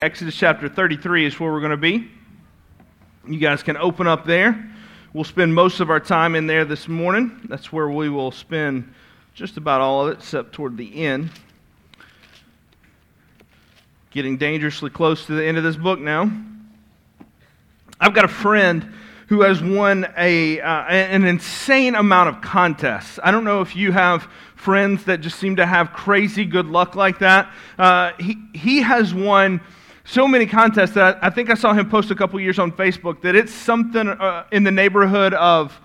Exodus chapter 33 is where we're going to be. You guys can open up there. We'll spend most of our time in there this morning. That's where we will spend just about all of it, except toward the end. Getting dangerously close to the end of this book now. I've got a friend who has won a, uh, an insane amount of contests. I don't know if you have friends that just seem to have crazy good luck like that. Uh, he, he has won so many contests that I think I saw him post a couple years on Facebook that it's something uh, in the neighborhood of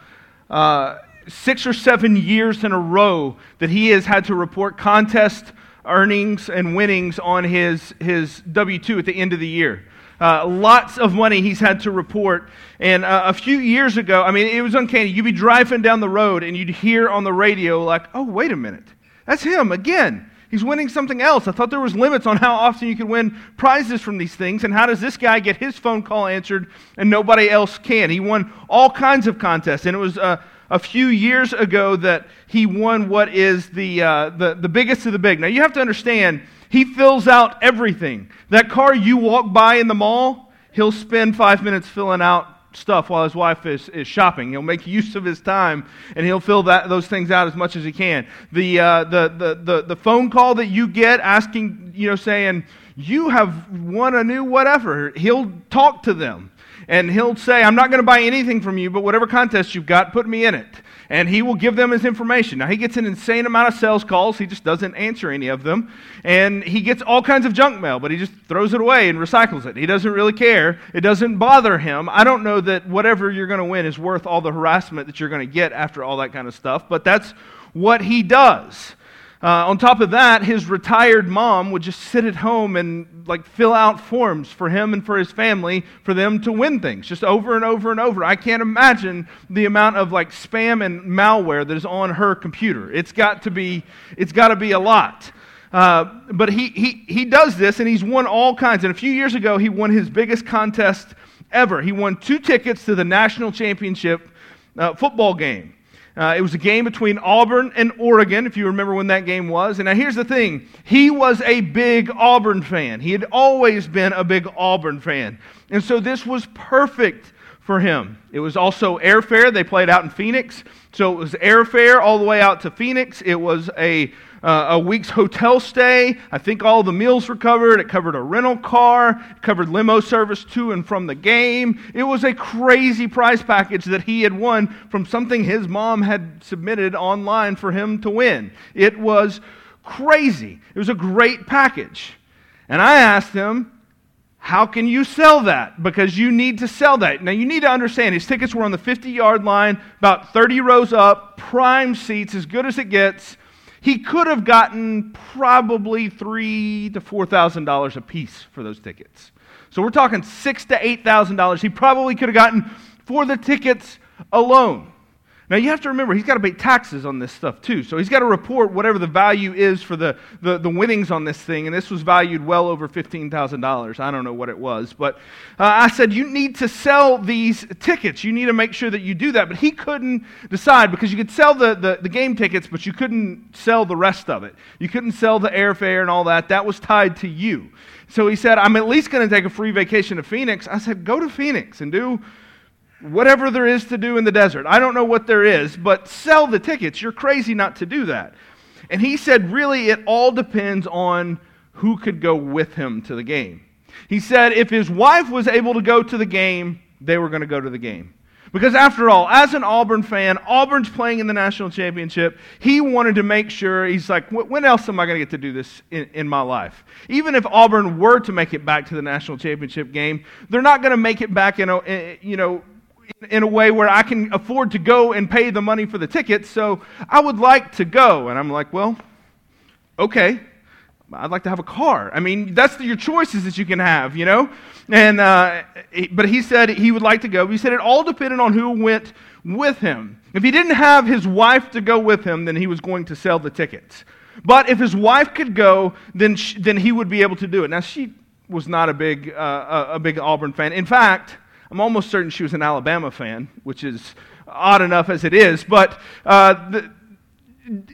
uh, six or seven years in a row that he has had to report contest earnings and winnings on his, his W 2 at the end of the year. Uh, lots of money he's had to report. And uh, a few years ago, I mean, it was uncanny. You'd be driving down the road and you'd hear on the radio, like, oh, wait a minute. That's him again. He's winning something else. I thought there was limits on how often you could win prizes from these things. And how does this guy get his phone call answered and nobody else can? He won all kinds of contests. And it was uh, a few years ago that he won what is the, uh, the, the biggest of the big. Now, you have to understand, he fills out everything. That car you walk by in the mall, he'll spend five minutes filling out stuff while his wife is, is shopping. He'll make use of his time and he'll fill that, those things out as much as he can. The, uh, the, the, the, the phone call that you get asking, you know, saying, you have won a new whatever, he'll talk to them and he'll say, I'm not going to buy anything from you, but whatever contest you've got, put me in it and he will give them his information. Now, he gets an insane amount of sales calls. He just doesn't answer any of them. And he gets all kinds of junk mail, but he just throws it away and recycles it. He doesn't really care. It doesn't bother him. I don't know that whatever you're going to win is worth all the harassment that you're going to get after all that kind of stuff, but that's what he does. Uh, on top of that, his retired mom would just sit at home and like fill out forms for him and for his family for them to win things, just over and over and over. I can't imagine the amount of like spam and malware that is on her computer. It's got to be, it's got to be a lot. Uh, but he, he, he does this and he's won all kinds. And a few years ago, he won his biggest contest ever. He won two tickets to the national championship uh, football game. Uh, it was a game between Auburn and Oregon, if you remember when that game was. And now here's the thing he was a big Auburn fan. He had always been a big Auburn fan. And so this was perfect for him. It was also airfare. They played out in Phoenix. So it was airfare all the way out to Phoenix. It was a uh, a week's hotel stay. I think all the meals were covered. It covered a rental car, it covered limo service to and from the game. It was a crazy prize package that he had won from something his mom had submitted online for him to win. It was crazy. It was a great package. And I asked him, how can you sell that? Because you need to sell that. Now, you need to understand his tickets were on the 50 yard line, about 30 rows up, prime seats, as good as it gets he could have gotten probably three to four thousand dollars a piece for those tickets. So we're talking six to eight thousand dollars. He probably could have gotten for the tickets alone. Now, you have to remember, he's got to pay taxes on this stuff too. So he's got to report whatever the value is for the, the, the winnings on this thing. And this was valued well over $15,000. I don't know what it was. But uh, I said, you need to sell these tickets. You need to make sure that you do that. But he couldn't decide because you could sell the, the, the game tickets, but you couldn't sell the rest of it. You couldn't sell the airfare and all that. That was tied to you. So he said, I'm at least going to take a free vacation to Phoenix. I said, go to Phoenix and do whatever there is to do in the desert. I don't know what there is, but sell the tickets. You're crazy not to do that. And he said, really, it all depends on who could go with him to the game. He said if his wife was able to go to the game, they were going to go to the game. Because after all, as an Auburn fan, Auburn's playing in the national championship. He wanted to make sure, he's like, when else am I going to get to do this in, in my life? Even if Auburn were to make it back to the national championship game, they're not going to make it back in a, eh, eh, you know, in a way where I can afford to go and pay the money for the tickets, so I would like to go. And I'm like, well, okay. I'd like to have a car. I mean, that's the, your choices that you can have, you know? And, uh, but he said he would like to go. He said it all depended on who went with him. If he didn't have his wife to go with him, then he was going to sell the tickets. But if his wife could go, then, she, then he would be able to do it. Now, she was not a big, uh, a big Auburn fan. In fact, I'm almost certain she was an Alabama fan, which is odd enough as it is. But uh, the,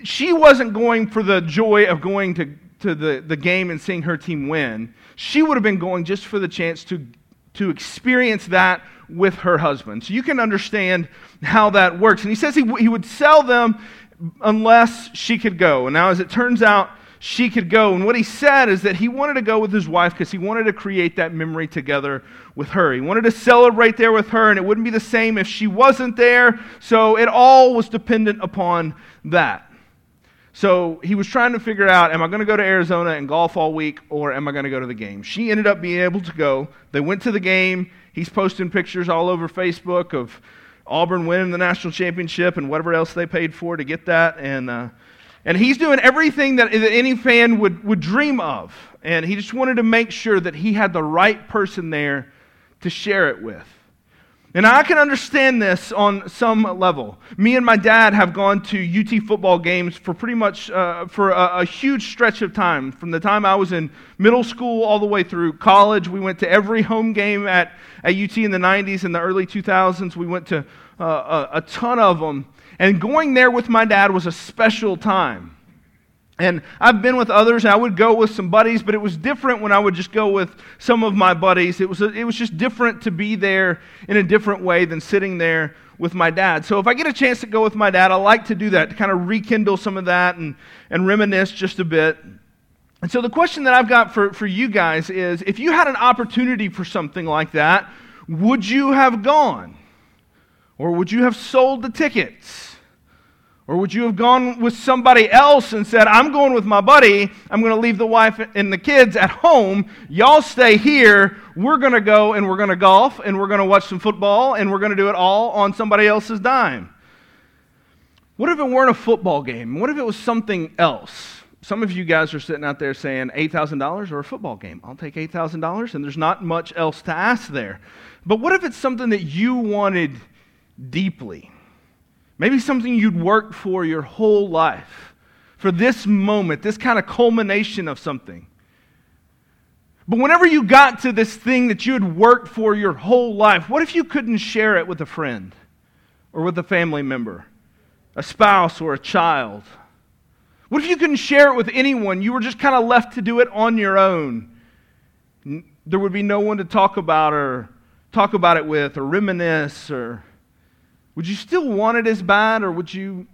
she wasn't going for the joy of going to to the, the game and seeing her team win. She would have been going just for the chance to, to experience that with her husband. So you can understand how that works. And he says he, he would sell them unless she could go. And now, as it turns out, she could go. And what he said is that he wanted to go with his wife because he wanted to create that memory together with her. He wanted to celebrate there with her, and it wouldn't be the same if she wasn't there. So it all was dependent upon that. So he was trying to figure out am I going to go to Arizona and golf all week or am I going to go to the game? She ended up being able to go. They went to the game. He's posting pictures all over Facebook of Auburn winning the national championship and whatever else they paid for to get that. And, uh, and he's doing everything that, that any fan would, would dream of. And he just wanted to make sure that he had the right person there to share it with. And I can understand this on some level. Me and my dad have gone to UT football games for pretty much uh, for a, a, huge stretch of time. From the time I was in middle school all the way through college, we went to every home game at, at UT in the 90s and the early 2000s. We went to uh, a, a ton of them. And going there with my dad was a special time. And I've been with others, I would go with some buddies, but it was different when I would just go with some of my buddies. It was, it was just different to be there in a different way than sitting there with my dad. So if I get a chance to go with my dad, I like to do that, to kind of rekindle some of that and, and reminisce just a bit. And so the question that I've got for, for you guys is if you had an opportunity for something like that, would you have gone? Or would you have sold the tickets? Or would you have gone with somebody else and said, I'm going with my buddy. I'm going to leave the wife and the kids at home. Y'all stay here. We're going to go and we're going to golf and we're going to watch some football and we're going to do it all on somebody else's dime. What if it weren't a football game? What if it was something else? Some of you guys are sitting out there saying $8,000 or a football game. I'll take $8,000 and there's not much else to ask there. But what if it's something that you wanted deeply? Maybe something you'd worked for your whole life, for this moment, this kind of culmination of something. But whenever you got to this thing that you had worked for your whole life, what if you couldn't share it with a friend or with a family member, a spouse or a child? What if you couldn't share it with anyone? You were just kind of left to do it on your own. There would be no one to talk about or talk about it with or reminisce or would you still want it as bad, or would you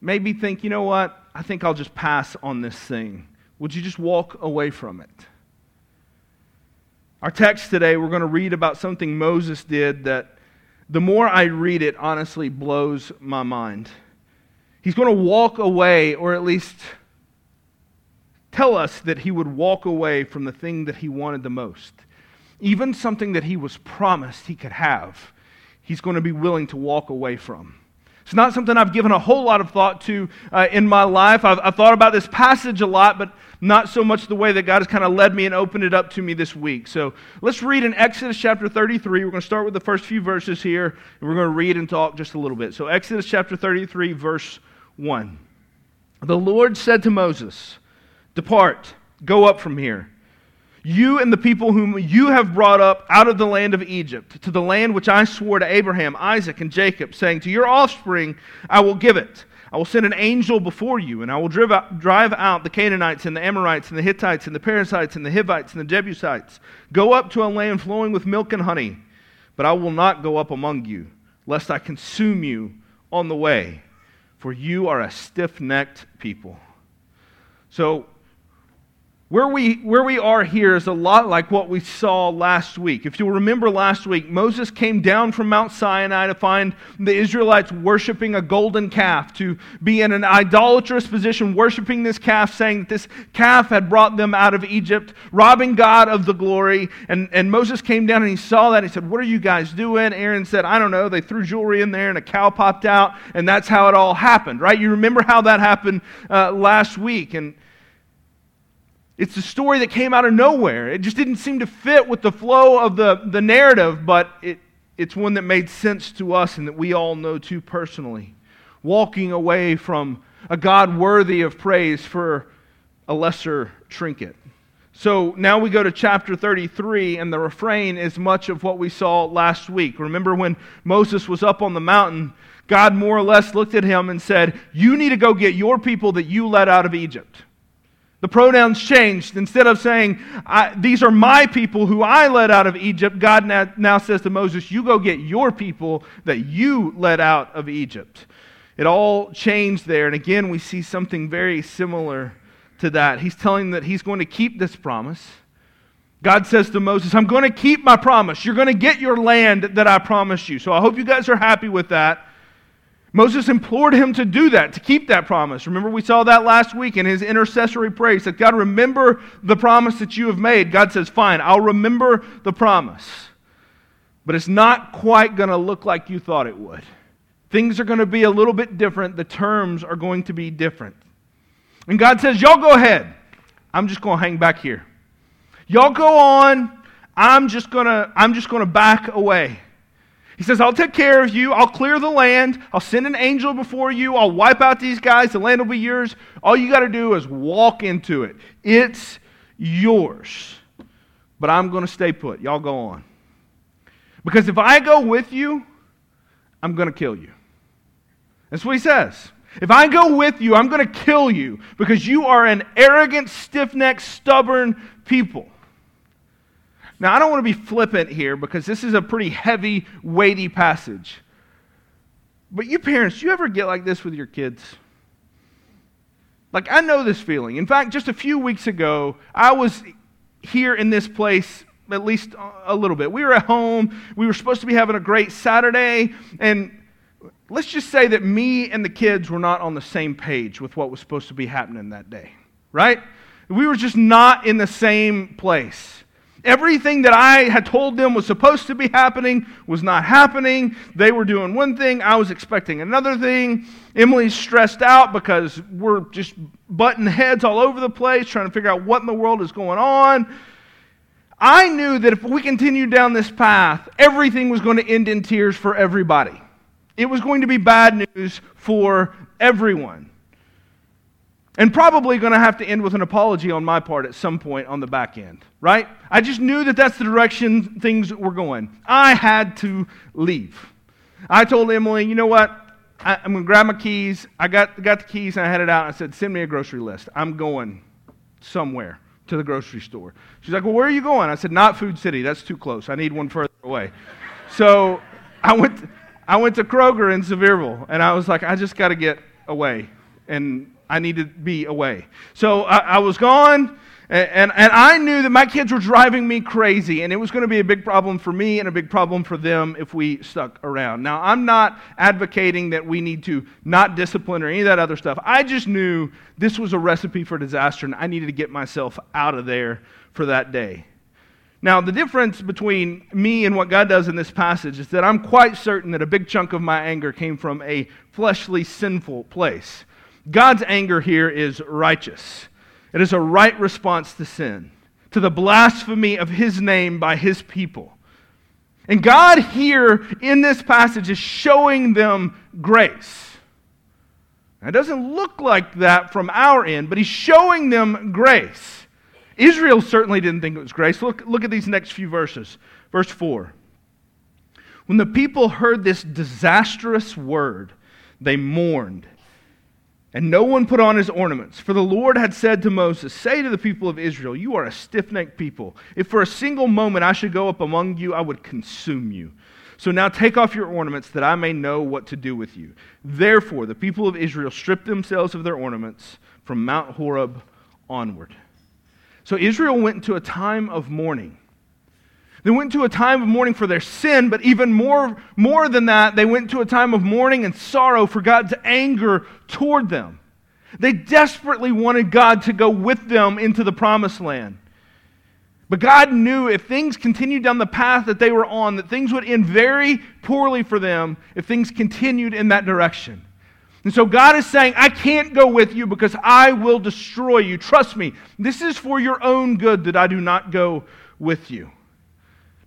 maybe think, you know what, I think I'll just pass on this thing? Would you just walk away from it? Our text today, we're going to read about something Moses did that the more I read it, honestly blows my mind. He's going to walk away, or at least tell us that he would walk away from the thing that he wanted the most, even something that he was promised he could have he's going to be willing to walk away from. It's not something I've given a whole lot of thought to uh, in my life. I've, I've, thought about this passage a lot, but not so much the way that God has kind of led me and opened it up to me this week. So let's read in Exodus chapter 33. We're going to start with the first few verses here, and we're going to read and talk just a little bit. So, Exodus chapter 33, verse 1. The Lord said to Moses, Depart, go up from here you and the people whom you have brought up out of the land of Egypt, to the land which I swore to Abraham, Isaac, and Jacob, saying, To your offspring I will give it. I will send an angel before you, and I will drive out, drive out the Canaanites and the Amorites and the Hittites and the Perizzites and the Hivites and the Jebusites. Go up to a land flowing with milk and honey, but I will not go up among you, lest I consume you on the way, for you are a stiff necked people. So, where we, where we are here is a lot like what we saw last week. If you'll remember last week, Moses came down from Mount Sinai to find the Israelites worshiping a golden calf, to be in an idolatrous position, worshiping this calf, saying that this calf had brought them out of Egypt, robbing God of the glory. And, and Moses came down and he saw that. He said, What are you guys doing? Aaron said, I don't know. They threw jewelry in there and a cow popped out, and that's how it all happened, right? You remember how that happened uh, last week. And it's a story that came out of nowhere. It just didn't seem to fit with the flow of the, the narrative, but it, it's one that made sense to us and that we all know too personally. Walking away from a God worthy of praise for a lesser trinket. So now we go to chapter 33, and the refrain is much of what we saw last week. Remember when Moses was up on the mountain, God more or less looked at him and said, You need to go get your people that you led out of Egypt. The pronouns changed. Instead of saying, These are my people who I led out of Egypt, God now, now says to Moses, You go get your people that you led out of Egypt. It all changed there. And again, we see something very similar to that. He's telling that he's going to keep this promise. God says to Moses, I'm going to keep my promise. You're going to get your land that I promised you. So I hope you guys are happy with that. Moses implored him to do that, to keep that promise. Remember, we saw that last week in his intercessory prayer. He said, God, remember the promise that you have made. God says, Fine, I'll remember the promise. But it's not quite going to look like you thought it would. Things are going to be a little bit different. The terms are going to be different. And God says, Y'all go ahead. I'm just going to hang back here. Y'all go on. I'm just going to I'm just going to back away. He says, I'll take care of you. I'll clear the land. I'll send an angel before you. I'll wipe out these guys. The land will be yours. All you got to do is walk into it. It's yours. But I'm going to stay put. Y'all go on. Because if I go with you, I'm going to kill you. That's what he says. If I go with you, I'm going to kill you because you are an arrogant, stiff necked, stubborn people. Now, I don't want to be flippant here because this is a pretty heavy, weighty passage. But you parents, you ever get like this with your kids? Like, I know this feeling. In fact, just a few weeks ago, I was here in this place at least a little bit. We were at home. We were supposed to be having a great Saturday. And let's just say that me and the kids were not on the same page with what was supposed to be happening that day, right? We were just not in the same place. Everything that I had told them was supposed to be happening was not happening. They were doing one thing, I was expecting another thing. Emily's stressed out because we're just butting heads all over the place, trying to figure out what in the world is going on. I knew that if we continued down this path, everything was going to end in tears for everybody. It was going to be bad news for everyone. And probably going to have to end with an apology on my part at some point on the back end, right? I just knew that that's the direction things were going. I had to leave. I told Emily, you know what? I, am going to grab my keys. I got, got the keys and I headed out. I said, send me a grocery list. I'm going somewhere to the grocery store. She's like, well, where are you going? I said, not Food City. That's too close. I need one further away. So I went, I went to Kroger in Sevierville and I was like, I just got to get away. And I needed to be away. So I, I was gone, and, and, and, I knew that my kids were driving me crazy, and it was going to be a big problem for me and a big problem for them if we stuck around. Now, I'm not advocating that we need to not discipline or any of that other stuff. I just knew this was a recipe for disaster, and I needed to get myself out of there for that day. Now, the difference between me and what God does in this passage is that I'm quite certain that a big chunk of my anger came from a fleshly, sinful place. God's anger here is righteous. It is a right response to sin, to the blasphemy of his name by his people. And God here in this passage is showing them grace. Now, it doesn't look like that from our end, but he's showing them grace. Israel certainly didn't think it was grace. Look, look at these next few verses. Verse 4. When the people heard this disastrous word, they mourned and no one put on his ornaments. For the Lord had said to Moses, Say to the people of Israel, You are a stiff necked people. If for a single moment I should go up among you, I would consume you. So now take off your ornaments, that I may know what to do with you. Therefore, the people of Israel stripped themselves of their ornaments from Mount Horeb onward. So Israel went into a time of mourning. They went to a time of mourning for their sin, but even more, more than that, they went to a time of mourning and sorrow for God's anger toward them. They desperately wanted God to go with them into the promised land. But God knew if things continued down the path that they were on, that things would end very poorly for them if things continued in that direction. And so God is saying, I can't go with you because I will destroy you. Trust me, this is for your own good that I do not go with you.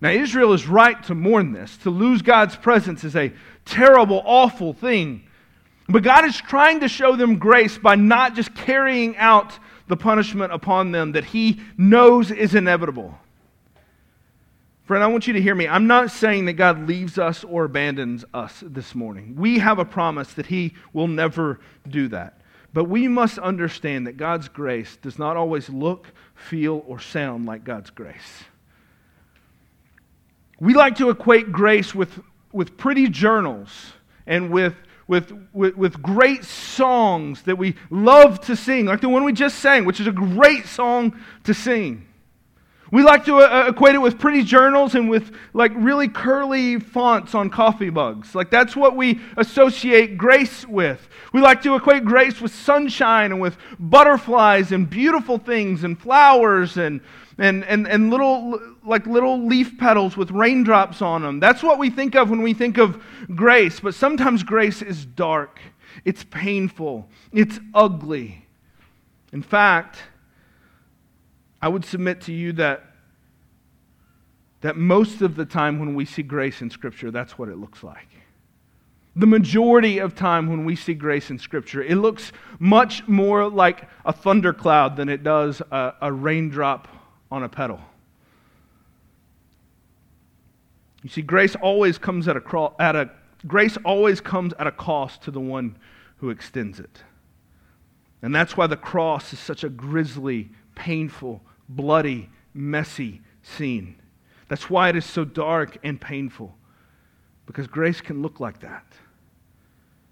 Now, Israel is right to mourn this. To lose God's presence is a terrible, awful thing. But God is trying to show them grace by not just carrying out the punishment upon them that He knows is inevitable. Friend, I want you to hear me. I'm not saying that God leaves us or abandons us this morning. We have a promise that He will never do that. But we must understand that God's grace does not always look, feel, or sound like God's grace. We like to equate grace with, with pretty journals and with, with, with, with great songs that we love to sing, like the one we just sang, which is a great song to sing. We like to uh, uh, equate it with pretty journals and with like really curly fonts on coffee mugs. Like that's what we associate grace with. We like to equate grace with sunshine and with butterflies and beautiful things and flowers and and, and, and little like little leaf petals with raindrops on them. That's what we think of when we think of grace. But sometimes grace is dark. It's painful. It's ugly. In fact, I would submit to you that, that most of the time when we see grace in Scripture, that's what it looks like. The majority of time when we see grace in Scripture, it looks much more like a thundercloud than it does a, a raindrop on a petal. You see, grace always comes at a, at a grace always comes at a cost to the one who extends it. And that's why the cross is such a grisly, painful, bloody, messy scene. That's why it is so dark and painful, because grace can look like that.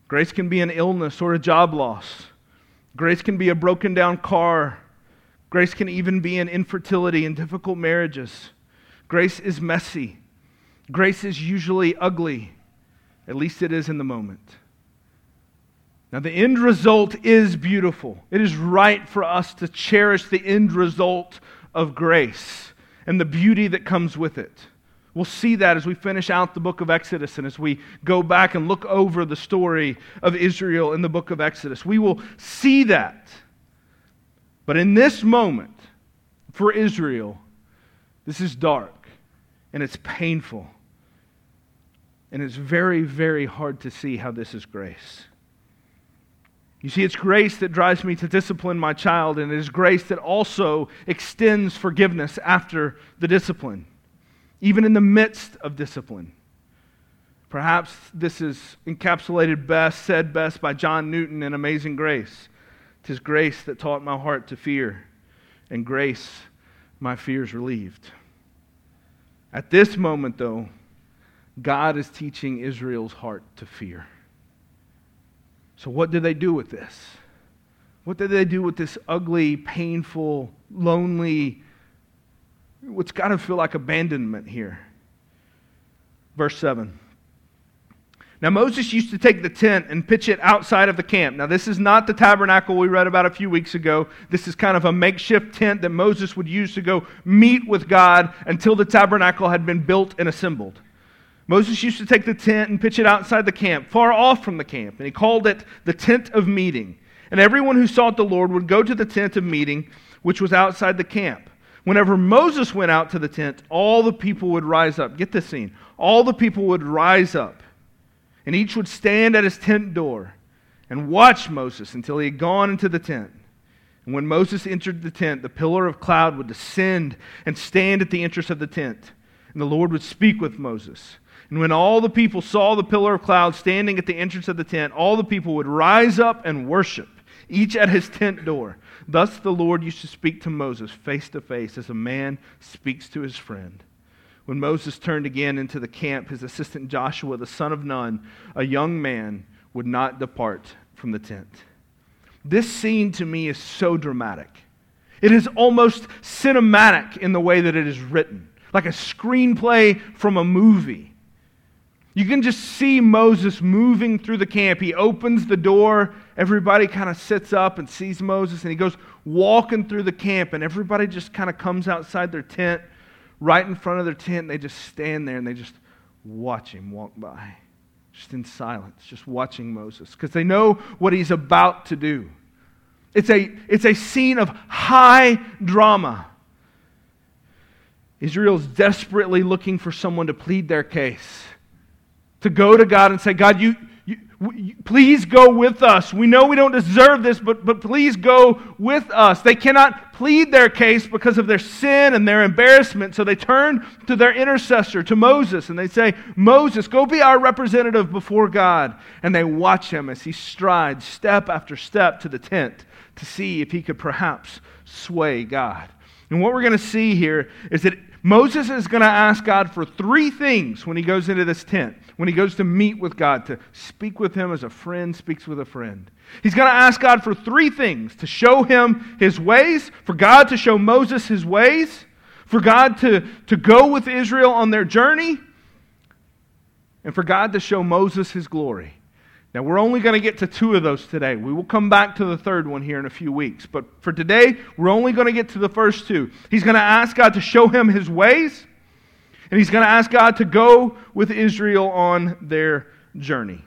Grace can be an illness or a job loss. Grace can be a broken down car. Grace can even be an infertility and difficult marriages. Grace is messy. Grace is usually ugly. At least it is in the moment. Now, the end result is beautiful. It is right for us to cherish the end result of grace and the beauty that comes with it. We'll see that as we finish out the book of Exodus and as we go back and look over the story of Israel in the book of Exodus. We will see that. But in this moment, for Israel, this is dark and it's painful. And it's very, very hard to see how this is grace. You see, it's grace that drives me to discipline my child, and it is grace that also extends forgiveness after the discipline, even in the midst of discipline. Perhaps this is encapsulated best, said best by John Newton in Amazing Grace. Tis grace that taught my heart to fear, and grace my fears relieved. At this moment, though, God is teaching Israel's heart to fear. So, what do they do with this? What do they do with this ugly, painful, lonely, what's got to feel like abandonment here? Verse 7. Now, Moses used to take the tent and pitch it outside of the camp. Now, this is not the tabernacle we read about a few weeks ago. This is kind of a makeshift tent that Moses would use to go meet with God until the tabernacle had been built and assembled. Moses used to take the tent and pitch it outside the camp, far off from the camp, and he called it the tent of meeting. And everyone who sought the Lord would go to the tent of meeting, which was outside the camp. Whenever Moses went out to the tent, all the people would rise up. Get this scene. All the people would rise up, and each would stand at his tent door and watch Moses until he had gone into the tent. And when Moses entered the tent, the pillar of cloud would descend and stand at the entrance of the tent. And the Lord would speak with Moses. And when all the people saw the pillar of cloud standing at the entrance of the tent, all the people would rise up and worship, each at his tent door. Thus the Lord used to speak to Moses face to face as a man speaks to his friend. When Moses turned again into the camp, his assistant Joshua, the son of Nun, a young man, would not depart from the tent. This scene to me is so dramatic. It is almost cinematic in the way that it is written, like a screenplay from a movie. You can just see Moses moving through the camp. He opens the door. Everybody kind of sits up and sees Moses, and he goes walking through the camp, and everybody just kind of comes outside their tent, right in front of their tent, they just stand there and they just watch him walk by, just in silence, just watching Moses, because they know what he's about to do. It's a, it's a scene of high drama. Israel's desperately looking for someone to plead their case to go to God and say, God, you, you Please go with us. We know we don't deserve this, but, but please go with us. They cannot plead their case because of their sin and their embarrassment. So they turn to their intercessor, to Moses, and they say, Moses, go be our representative before God. And they watch him as he strides step after step to the tent to see if he could perhaps sway God. And what we're going to see here is that Moses is going to ask God for three things when he goes into this tent, when he goes to meet with God, to speak with him as a friend speaks with a friend. He's going to ask God for three things to show him his ways, for God to show Moses his ways, for God to, to go with Israel on their journey, and for God to show Moses his glory. Now, we're only going to get to two of those today. We will come back to the third one here in a few weeks. But for today, we're only going to get to the first two. He's going to ask God to show him his ways, and he's going to ask God to go with Israel on their journey.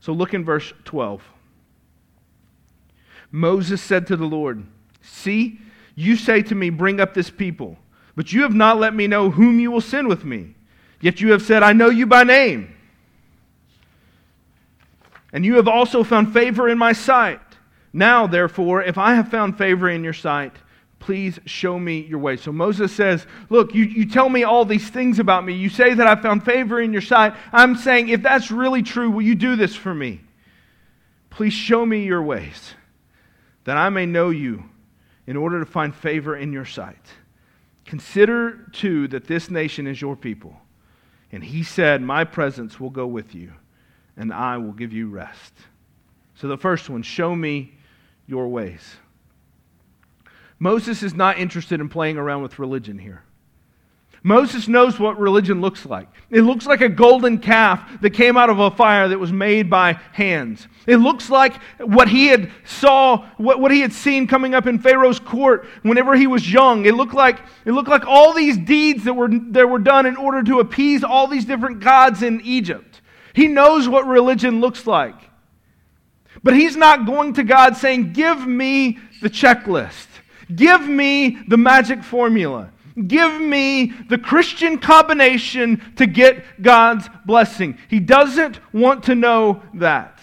So look in verse 12. Moses said to the Lord, See, you say to me, Bring up this people, but you have not let me know whom you will send with me. Yet you have said, I know you by name. And you have also found favor in my sight. Now, therefore, if I have found favor in your sight, please show me your way. So Moses says, Look, you, you tell me all these things about me. You say that I found favor in your sight. I'm saying, if that's really true, will you do this for me? Please show me your ways, that I may know you in order to find favor in your sight. Consider, too, that this nation is your people. And he said, My presence will go with you and I will give you rest. So the first one, show me your ways. Moses is not interested in playing around with religion here. Moses knows what religion looks like. It looks like a golden calf that came out of a fire that was made by hands. It looks like what he had saw, what, what he had seen coming up in Pharaoh's court whenever he was young. It looked like, it looked like all these deeds that were, that were done in order to appease all these different gods in Egypt. He knows what religion looks like. But he's not going to God saying, Give me the checklist. Give me the magic formula. Give me the Christian combination to get God's blessing. He doesn't want to know that.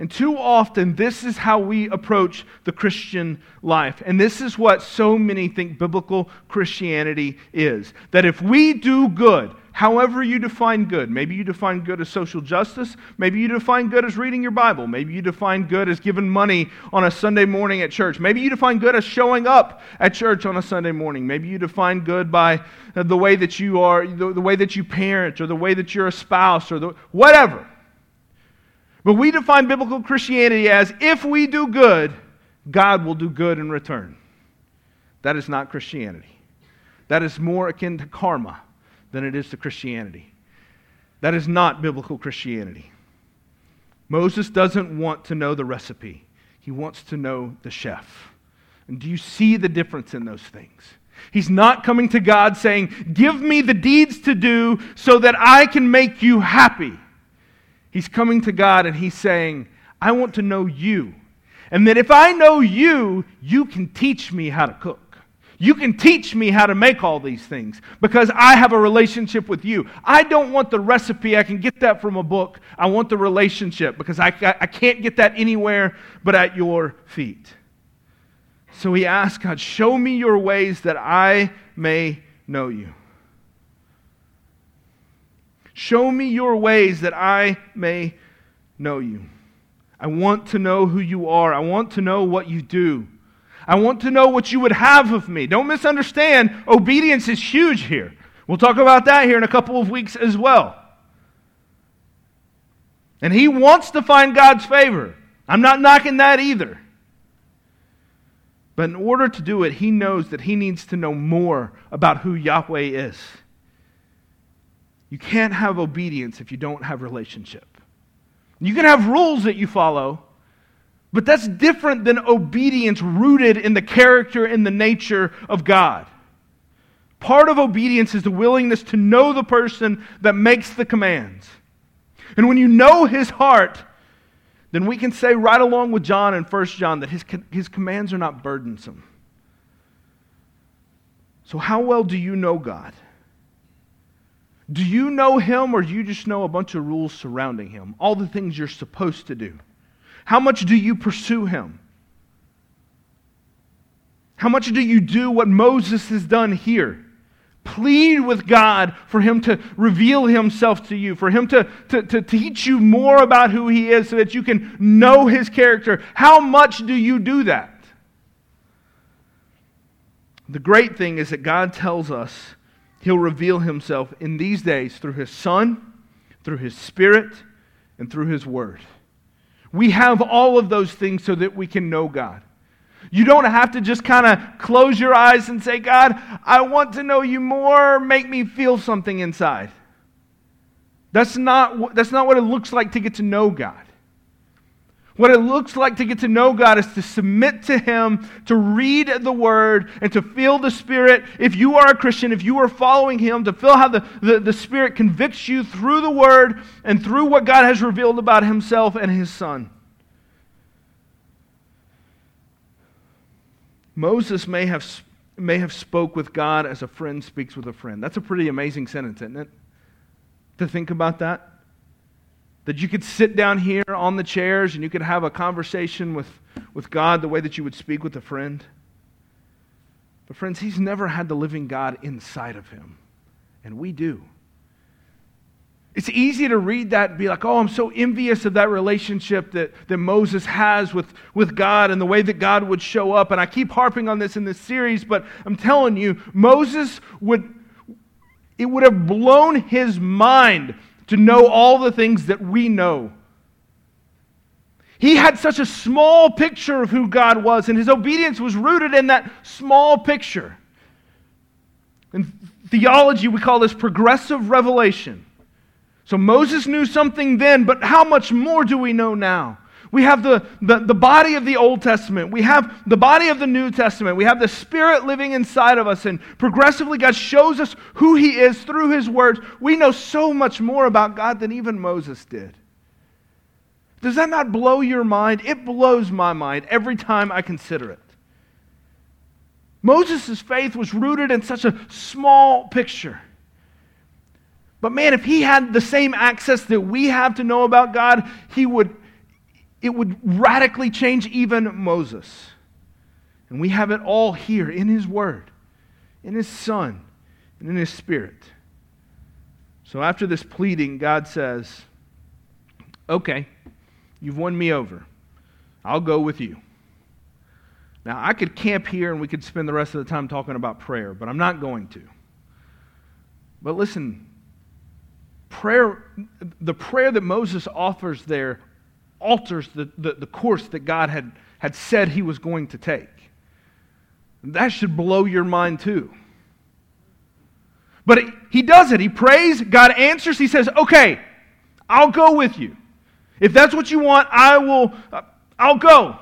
And too often, this is how we approach the Christian life. And this is what so many think biblical Christianity is that if we do good, however you define good. Maybe you define good as social justice. Maybe you define good as reading your Bible. Maybe you define good as giving money on a Sunday morning at church. Maybe you define good as showing up at church on a Sunday morning. Maybe you define good by uh, the way that you are, the, the way that you parent, or the way that you're a spouse, or the, whatever. But we define biblical Christianity as if we do good, God will do good in return. That is not Christianity. That is more akin to karma than it is to Christianity. That is not biblical Christianity. Moses doesn't want to know the recipe, he wants to know the chef. And do you see the difference in those things? He's not coming to God saying, Give me the deeds to do so that I can make you happy. He's coming to God and he's saying, I want to know you. And that if I know you, you can teach me how to cook. You can teach me how to make all these things because I have a relationship with you. I don't want the recipe. I can get that from a book. I want the relationship because I, I can't get that anywhere but at your feet. So he asked God, Show me your ways that I may know you. Show me your ways that I may know you. I want to know who you are. I want to know what you do. I want to know what you would have of me. Don't misunderstand, obedience is huge here. We'll talk about that here in a couple of weeks as well. And he wants to find God's favor. I'm not knocking that either. But in order to do it, he knows that he needs to know more about who Yahweh is. You can't have obedience if you don't have relationship. You can have rules that you follow, but that's different than obedience rooted in the character and the nature of God. Part of obedience is the willingness to know the person that makes the commands. And when you know his heart, then we can say right along with John in 1 John that his, his commands are not burdensome. So, how well do you know God? Do you know him or do you just know a bunch of rules surrounding him? All the things you're supposed to do. How much do you pursue him? How much do you do what Moses has done here? Plead with God for him to reveal himself to you, for him to, to, to teach you more about who he is so that you can know his character. How much do you do that? The great thing is that God tells us he'll reveal himself in these days through his Son, through his Spirit, and through his Word. We have all of those things so that we can know God. You don't have to just kind of close your eyes and say, God, I want to know you more. Make me feel something inside. That's not, that's not what it looks like to get to know God. What it looks like to get to know God is to submit to Him, to read the Word, and to feel the Spirit. If you are a Christian, if you are following Him, to feel how the, the, the Spirit convicts you through the Word and through what God has revealed about Himself and His Son. Moses may have, may have spoke with God as a friend speaks with a friend. That's a pretty amazing sentence, isn't it? To think about that. That you could sit down here on the chairs and you could have a conversation with, with God the way that you would speak with a friend. But, friends, he's never had the living God inside of him. And we do. It's easy to read that and be like, oh, I'm so envious of that relationship that, that Moses has with, with God and the way that God would show up. And I keep harping on this in this series, but I'm telling you, Moses would, it would have blown his mind to know all the things that we know. He had such a small picture of who God was, and his obedience was rooted in that small picture. In theology, we call this progressive revelation. So Moses knew something then, but how much more do we know now? We have the, the, the, body of the Old Testament. We have the body of the New Testament. We have the Spirit living inside of us. And progressively, God shows us who He is through His words. We know so much more about God than even Moses did. Does that not blow your mind? It blows my mind every time I consider it. Moses' faith was rooted in such a small picture. But man, if he had the same access that we have to know about God, he would it would radically change even Moses. And we have it all here in his word, in his son, and in his spirit. So after this pleading, God says, "Okay, you've won me over. I'll go with you." Now, I could camp here and we could spend the rest of the time talking about prayer, but I'm not going to. But listen, prayer, the prayer that Moses offers there alters the, the, the, course that God had, had said he was going to take. That should blow your mind too. But he does it. He prays, God answers. He says, Okay, I'll go with you. If that's what you want, I will, uh, I'll go.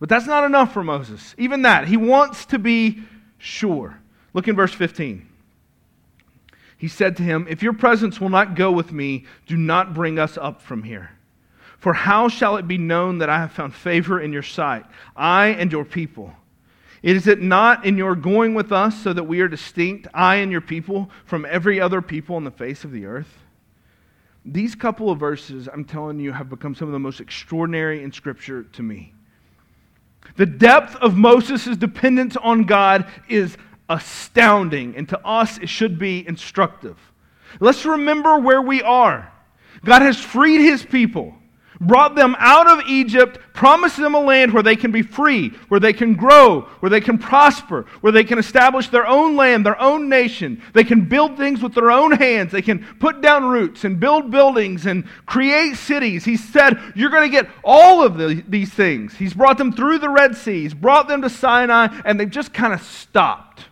But that's not enough for Moses. Even that. He wants to be sure. Look in verse 15 he said to him, If your presence will not go with me, do not bring us up from here. For how shall it be known that I have found favor in your sight, I and your people? Is it not in your going with us so that we are distinct, I and your people, from every other people on the face of the earth? These couple of verses, I'm telling you, have become some of the most extraordinary in Scripture to me. The depth of Moses' dependence on God is astounding, and to us, it should be instructive. Let's remember where we are. God has freed his people, brought them out of Egypt, promised them a land where they can be free, where they can grow, where they can prosper, where they can establish their own land, their own nation. They can build things with their own hands. They can put down roots and build buildings and create cities. He said, You're going to get all of the, these things. He's brought them through the Red Sea, He's brought them to Sinai, and they've just kind of stopped.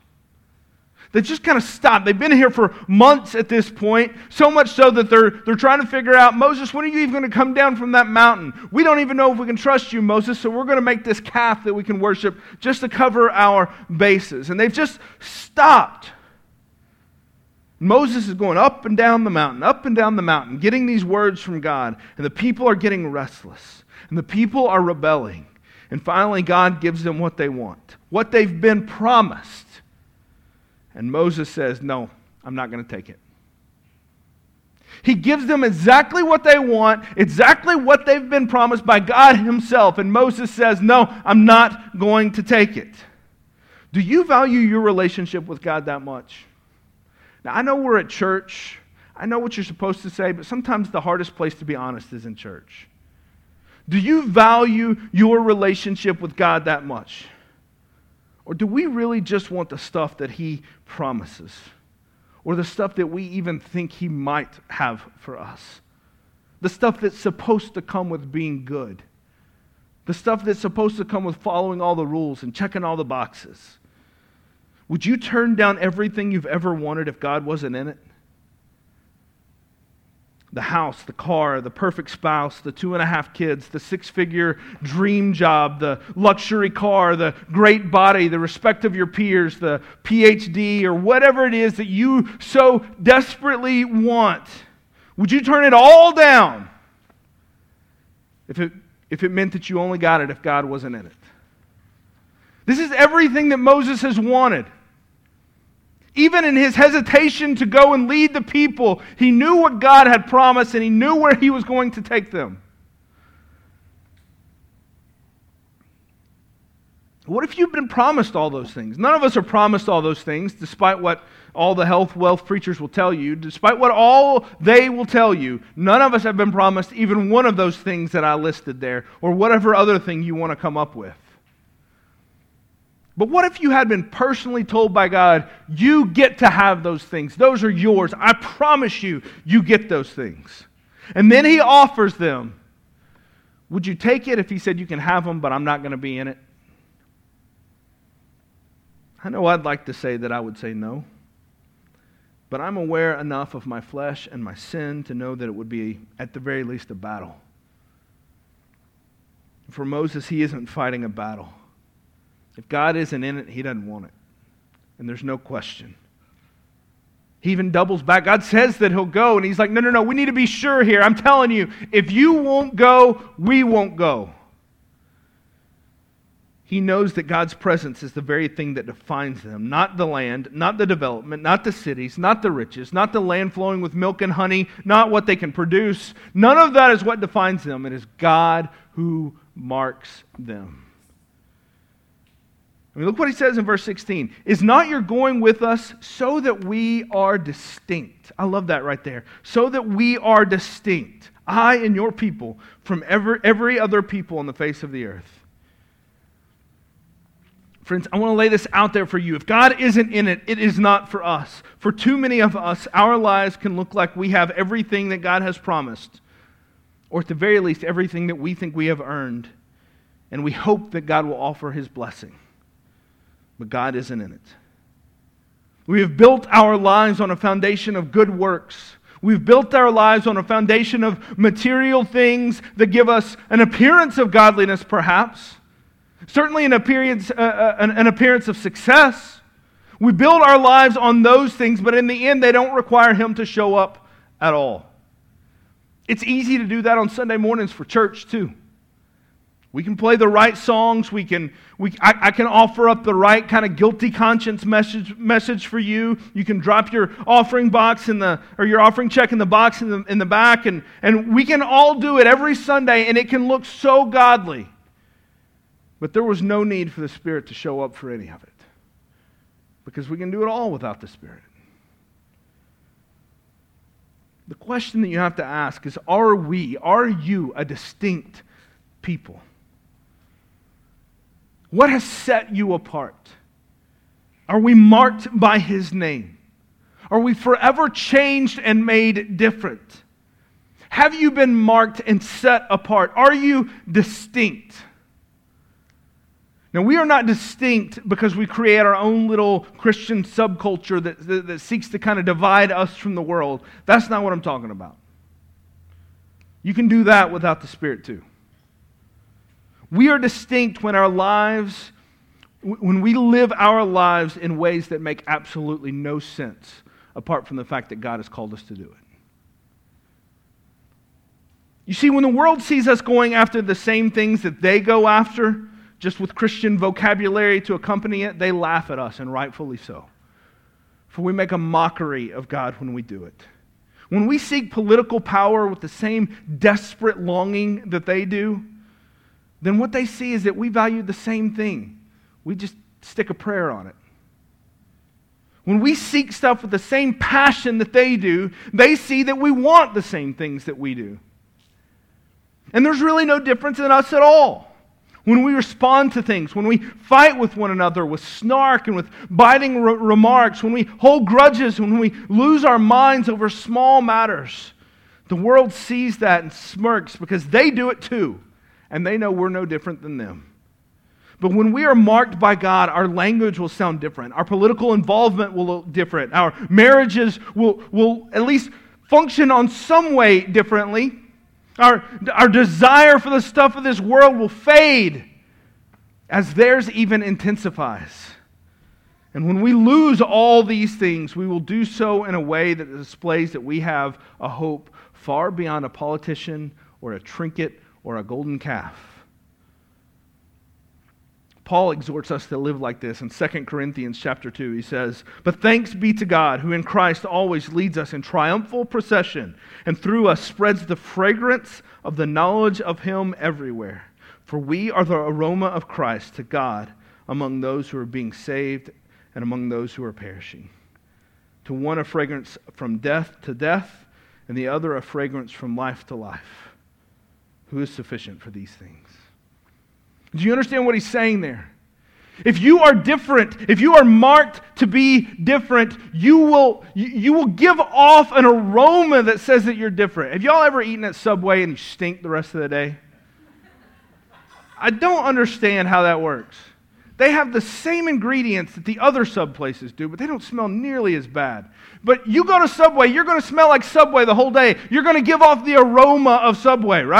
They just kind of stopped. They've been here for months at this point, so much so that they're, they're trying to figure out, Moses, when are you even going to come down from that mountain? We don't even know if we can trust you, Moses, so we're going to make this calf that we can worship just to cover our bases. And they've just stopped. Moses is going up and down the mountain, up and down the mountain, getting these words from God. And the people are getting restless. And the people are rebelling. And finally, God gives them what they want, what they've been promised. And Moses says, No, I'm not going to take it. He gives them exactly what they want, exactly what they've been promised by God Himself. And Moses says, No, I'm not going to take it. Do you value your relationship with God that much? Now, I know we're at church. I know what you're supposed to say, but sometimes the hardest place to be honest is in church. Do you value your relationship with God that much? Or do we really just want the stuff that He promises? Or the stuff that we even think He might have for us? The stuff that's supposed to come with being good? The stuff that's supposed to come with following all the rules and checking all the boxes? Would you turn down everything you've ever wanted if God wasn't in it? The house, the car, the perfect spouse, the two and a half kids, the six figure dream job, the luxury car, the great body, the respect of your peers, the PhD, or whatever it is that you so desperately want. Would you turn it all down if it, if it meant that you only got it if God wasn't in it? This is everything that Moses has wanted. Even in his hesitation to go and lead the people, he knew what God had promised and he knew where he was going to take them. What if you've been promised all those things? None of us are promised all those things, despite what all the health, wealth preachers will tell you, despite what all they will tell you. None of us have been promised even one of those things that I listed there, or whatever other thing you want to come up with. But what if you had been personally told by God, you get to have those things? Those are yours. I promise you, you get those things. And then He offers them. Would you take it if He said, you can have them, but I'm not going to be in it? I know I'd like to say that I would say no. But I'm aware enough of my flesh and my sin to know that it would be, at the very least, a battle. For Moses, he isn't fighting a battle. If God isn't in it, he doesn't want it. And there's no question. He even doubles back. God says that he'll go, and he's like, no, no, no, we need to be sure here. I'm telling you, if you won't go, we won't go. He knows that God's presence is the very thing that defines them, not the land, not the development, not the cities, not the riches, not the land flowing with milk and honey, not what they can produce. None of that is what defines them. It is God who marks them. I mean, look what he says in verse 16. Is not your going with us so that we are distinct? I love that right there. So that we are distinct, I and your people, from every, every other people on the face of the earth. Friends, I want to lay this out there for you. If God isn't in it, it is not for us. For too many of us, our lives can look like we have everything that God has promised, or at the very least, everything that we think we have earned, and we hope that God will offer his blessing but God isn't in it. We have built our lives on a foundation of good works. We've built our lives on a foundation of material things that give us an appearance of godliness, perhaps. Certainly, an appearance, uh, uh, an, an appearance of success. We build our lives on those things, but in the end, they don't require Him to show up at all. It's easy to do that on Sunday mornings for church, too. We can play the right songs. We can, we, I, I, can offer up the right kind of guilty conscience message, message for you. You can drop your offering box in the, or your offering check in the box in the, in the back, and, and we can all do it every Sunday, and it can look so godly. But there was no need for the Spirit to show up for any of it. Because we can do it all without the Spirit. The question that you have to ask is Are we, are you a distinct people? What has set you apart? Are we marked by His name? Are we forever changed and made different? Have you been marked and set apart? Are you distinct? Now, we are not distinct because we create our own little Christian subculture that, that, that, seeks to kind of divide us from the world. That's not what I'm talking about. You can do that without the Spirit, too. We are distinct when our lives, when we live our lives in ways that make absolutely no sense apart from the fact that God has called us to do it. You see, when the world sees us going after the same things that they go after, just with Christian vocabulary to accompany it, they laugh at us, and rightfully so. For we make a mockery of God when we do it. when we seek political power with the same desperate longing that they do, then what they see is that we value the same thing. We just stick a prayer on it. When we seek stuff with the same passion that they do, they see that we want the same things that we do. And there's really no difference in us at all. When we respond to things, when we fight with one another with snark and with biting re- remarks, when we hold grudges, when we lose our minds over small matters, the world sees that and smirks because they do it too, and they know we're no different than them. But when we are marked by God, our language will sound different. Our political involvement will look different. Our marriages will, will at least function on some way differently. Our, our desire for the stuff of this world will fade as theirs even intensifies. And when we lose all these things, we will do so in a way that displays that we have a hope far beyond a politician or a trinket or a golden calf. Paul exhorts us to live like this in 2 Corinthians chapter 2. He says, But thanks be to God, who in Christ always leads us in triumphal procession, and through us spreads the fragrance of the knowledge of Him everywhere. For we are the aroma of Christ to God among those who are being saved and among those who are perishing. To one a fragrance from death to death, and the other a fragrance from life to life. Who is sufficient for these things? Do you understand what he's saying there? If you are different, if you are marked to be different, you will, you will give off an aroma that says that you're different. Have y'all ever eaten at Subway and you stink the rest of the day? I don't understand how that works. They have the same ingredients that the other sub places do, but they don't smell nearly as bad. But you go to Subway, you're going to smell like Subway the whole day. You're going to give off the aroma of Subway, right?